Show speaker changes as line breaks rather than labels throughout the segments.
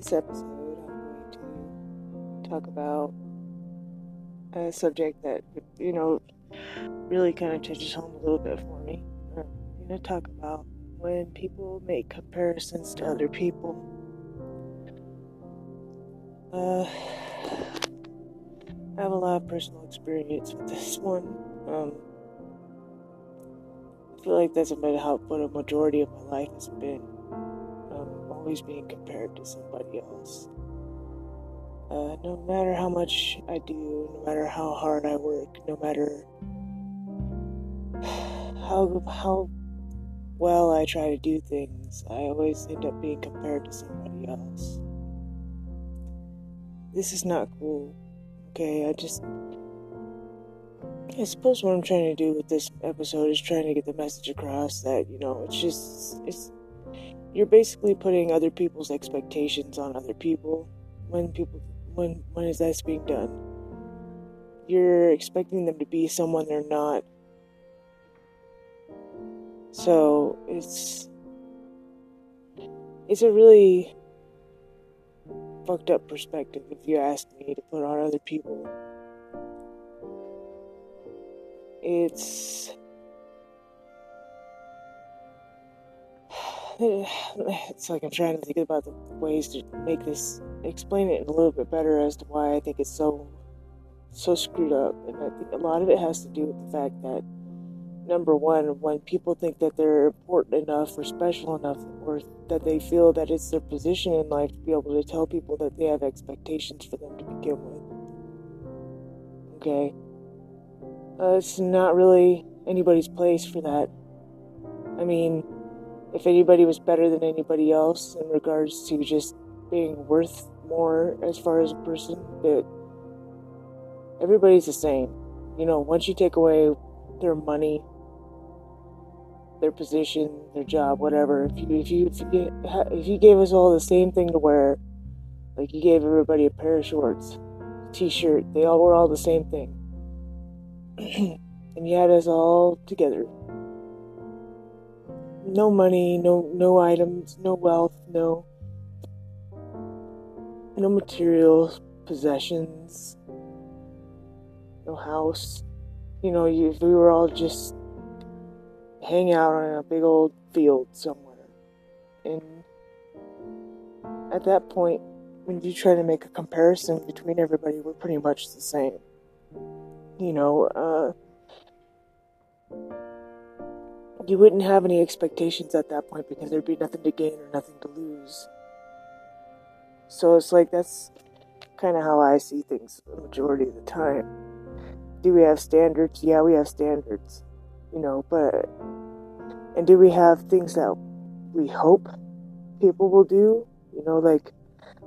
this episode, I'm going to talk about a subject that, you know, really kind of touches home a little bit for me. I'm going to talk about when people make comparisons to other people. Uh, I have a lot of personal experience with this one. Um, I feel like that's about how what a majority of my life has been always being compared to somebody else. Uh, no matter how much I do, no matter how hard I work, no matter how how well I try to do things, I always end up being compared to somebody else. This is not cool. Okay, I just I suppose what I'm trying to do with this episode is trying to get the message across that, you know, it's just it's you're basically putting other people's expectations on other people when people when when is that being done? You're expecting them to be someone they're not. So it's it's a really fucked up perspective if you ask me to put on other people. It's it's like I'm trying to think about the ways to make this explain it a little bit better as to why I think it's so so screwed up. And I think a lot of it has to do with the fact that number one, when people think that they're important enough or special enough, or that they feel that it's their position in life to be able to tell people that they have expectations for them to begin with. Okay? Uh, it's not really anybody's place for that. I mean, if anybody was better than anybody else in regards to just being worth more as far as a person, that everybody's the same. You know, once you take away their money, their position, their job, whatever, if you if you if you, if you gave us all the same thing to wear, like you gave everybody a pair of shorts, t-shirt, they all were all the same thing, and you had us all together no money, no no items, no wealth, no no materials, possessions, no house. You know, you, we were all just hang out on a big old field somewhere. And at that point, when you try to make a comparison between everybody, we're pretty much the same. You know, uh, you wouldn't have any expectations at that point because there'd be nothing to gain or nothing to lose. So it's like that's kind of how I see things the majority of the time. Do we have standards? Yeah, we have standards, you know, but and do we have things that we hope people will do? You know, like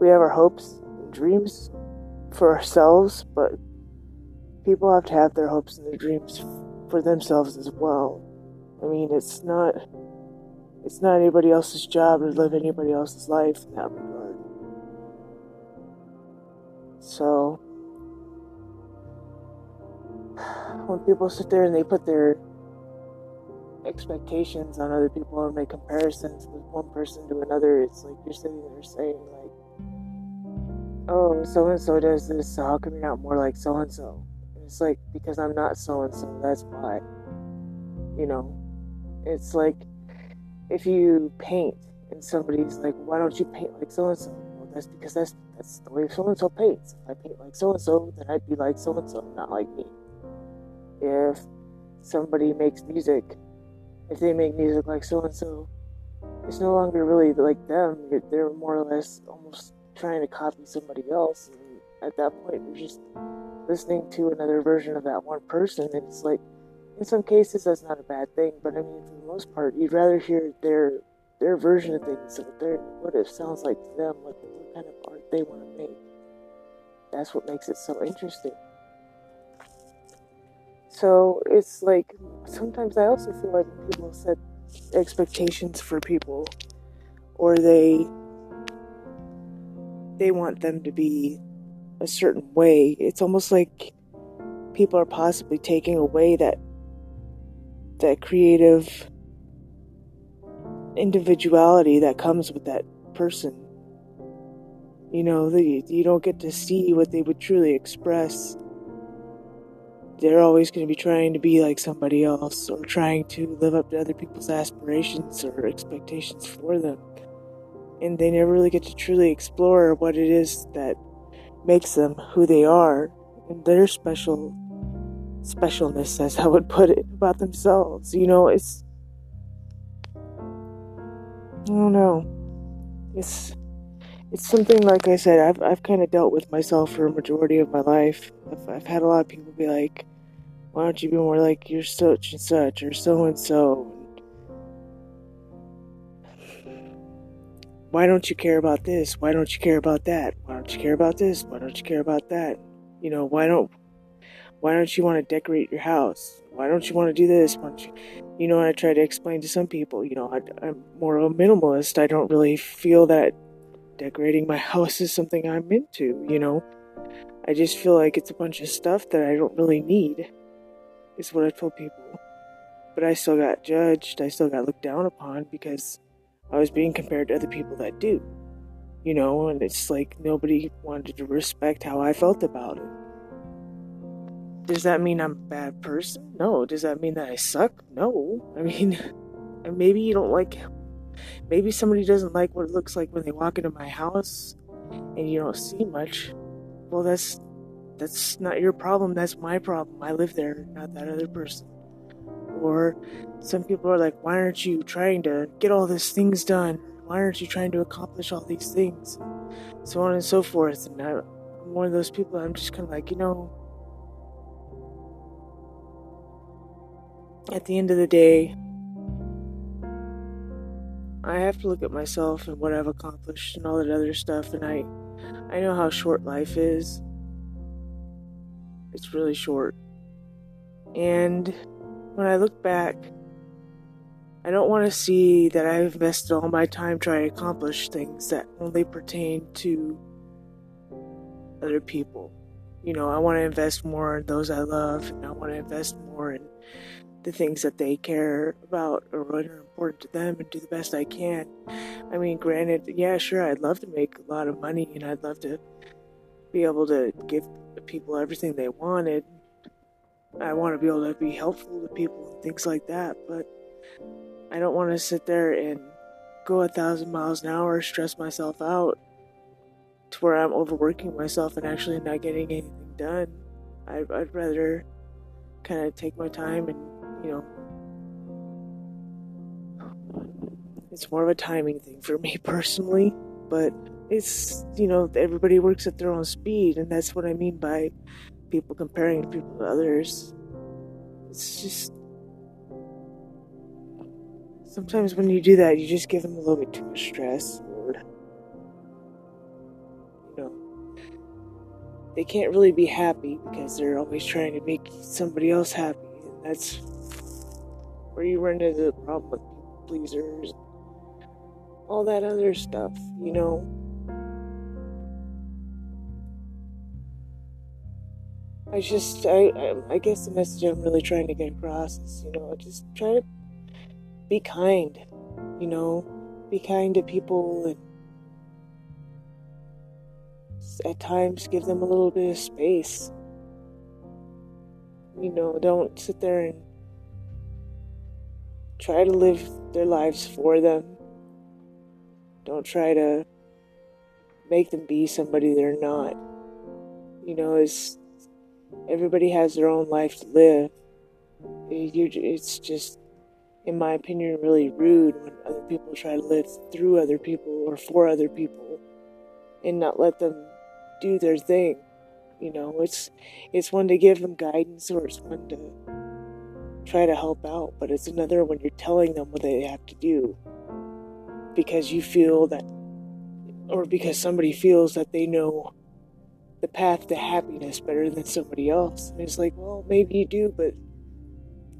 we have our hopes and dreams for ourselves, but people have to have their hopes and their dreams for themselves as well. I mean, it's not it's not anybody else's job to live anybody else's life in that regard. So when people sit there and they put their expectations on other people or make comparisons with one person to another, it's like you're sitting there saying like, "Oh, so and so does this, so how come you're not more like so and so?" It's like because I'm not so and so, that's why. You know, it's like if you paint and somebody's like, why don't you paint like so and so? Well, that's because that's that's the way so and so paints. If I paint like so and so, then I'd be like so and so, not like me. If somebody makes music, if they make music like so and so, it's no longer really like them. They're more or less almost trying to copy somebody else. And at that point, you're just listening to another version of that one person, and it's like in some cases that's not a bad thing, but I mean for the most part you'd rather hear their their version of things, what what it sounds like to them, what, what kind of art they want to make. That's what makes it so interesting. So it's like sometimes I also feel like people set expectations for people or they they want them to be a certain way. It's almost like people are possibly taking away that that creative individuality that comes with that person. You know, the, you don't get to see what they would truly express. They're always going to be trying to be like somebody else or trying to live up to other people's aspirations or expectations for them. And they never really get to truly explore what it is that makes them who they are and their special specialness, as I would put it, about themselves. You know, it's. I don't know. It's. It's something like I said. I've I've kind of dealt with myself for a majority of my life. I've, I've had a lot of people be like, "Why don't you be more like you're such and such or so and so?" Why don't you care about this? Why don't you care about that? Why don't you care about this? Why don't you care about that? You know, why don't why don't you want to decorate your house? Why don't you want to do this? Why you, you know, I try to explain to some people, you know, I, I'm more of a minimalist. I don't really feel that decorating my house is something I'm into, you know. I just feel like it's a bunch of stuff that I don't really need, is what I told people. But I still got judged, I still got looked down upon because I was being compared to other people that do, you know, and it's like nobody wanted to respect how I felt about it. Does that mean I'm a bad person? No. Does that mean that I suck? No. I mean, maybe you don't like. Maybe somebody doesn't like what it looks like when they walk into my house and you don't see much. Well, that's that's not your problem. That's my problem. I live there, not that other person. Or some people are like, why aren't you trying to get all these things done? Why aren't you trying to accomplish all these things? So on and so forth. And I'm one of those people. I'm just kind of like, you know, at the end of the day, I have to look at myself and what I've accomplished and all that other stuff, and I, I know how short life is. It's really short. And when I look back, I don't want to see that I've invested all my time trying to accomplish things that only pertain to other people. You know, I want to invest more in those I love, and I want to invest more in the things that they care about or what are important to them and do the best I can. I mean, granted, yeah, sure, I'd love to make a lot of money and I'd love to be able to give people everything they wanted. I want to be able to be helpful to people and things like that, but I don't want to sit there and go a thousand miles an hour, stress myself out to where I'm overworking myself and actually not getting anything done. I'd, I'd rather kind of take my time and you know, it's more of a timing thing for me personally, but it's, you know, everybody works at their own speed, and that's what I mean by people comparing people to others. It's just. Sometimes when you do that, you just give them a little bit too much stress, or. You know. They can't really be happy because they're always trying to make somebody else happy, and that's where you run into the problem with pleasers, all that other stuff, you know. I just, I, I, I guess the message I'm really trying to get across is, you know, just try to be kind, you know, be kind to people and at times give them a little bit of space. You know, don't sit there and try to live their lives for them. Don't try to make them be somebody they're not. You know, it's everybody has their own life to live. It's just, in my opinion, really rude when other people try to live through other people or for other people and not let them do their thing. You know, it's it's one to give them guidance or it's one to try to help out, but it's another when you're telling them what they have to do because you feel that, or because somebody feels that they know the path to happiness better than somebody else. And it's like, well, maybe you do, but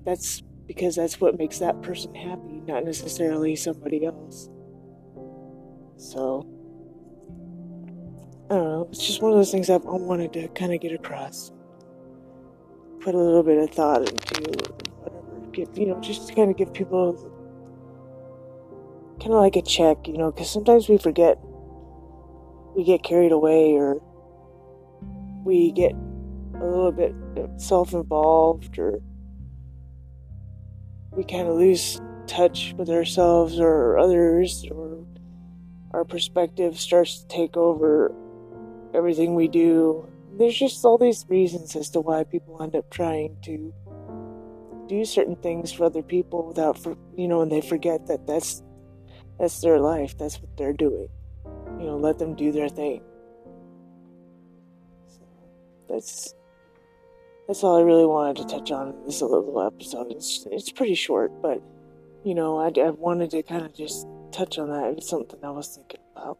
that's because that's what makes that person happy, not necessarily somebody else. So, I don't know. It's just one of those things I've wanted to kind of get across. Put a little bit of thought into give, you know, just to kind of give people kind of like a check, you know, because sometimes we forget we get carried away or we get a little bit self involved or we kind of lose touch with ourselves or others or our perspective starts to take over everything we do. There's just all these reasons as to why people end up trying to do certain things for other people without, for, you know, and they forget that that's that's their life. That's what they're doing. You know, let them do their thing. So that's that's all I really wanted to touch on in this little episode. It's it's pretty short, but you know, I, I wanted to kind of just touch on that. It's something I was thinking about.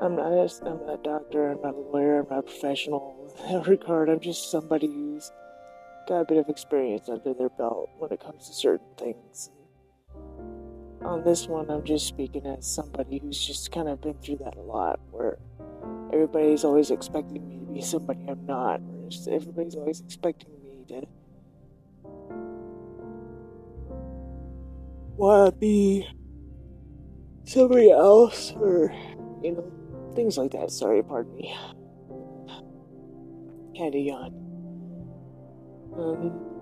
I'm not a, I'm not a doctor. I'm not a lawyer. I'm not a professional in that regard. I'm just somebody who's got a bit of experience under their belt when it comes to certain things. On this one, I'm just speaking as somebody who's just kind of been through that a lot, where everybody's always expecting me to be somebody I'm not, or everybody's always expecting me to want to be somebody else, or, you know, things like that. Sorry, pardon me. Kinda yawn. Um,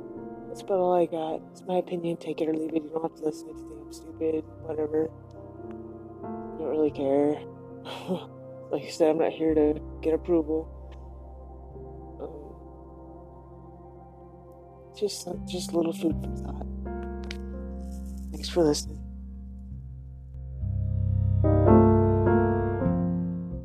that's about all I got. It's my opinion. Take it or leave it. You don't have to listen you think I'm stupid. Whatever. I don't really care. like I said, I'm not here to get approval. Um, just, just a little food for thought. Thanks for listening.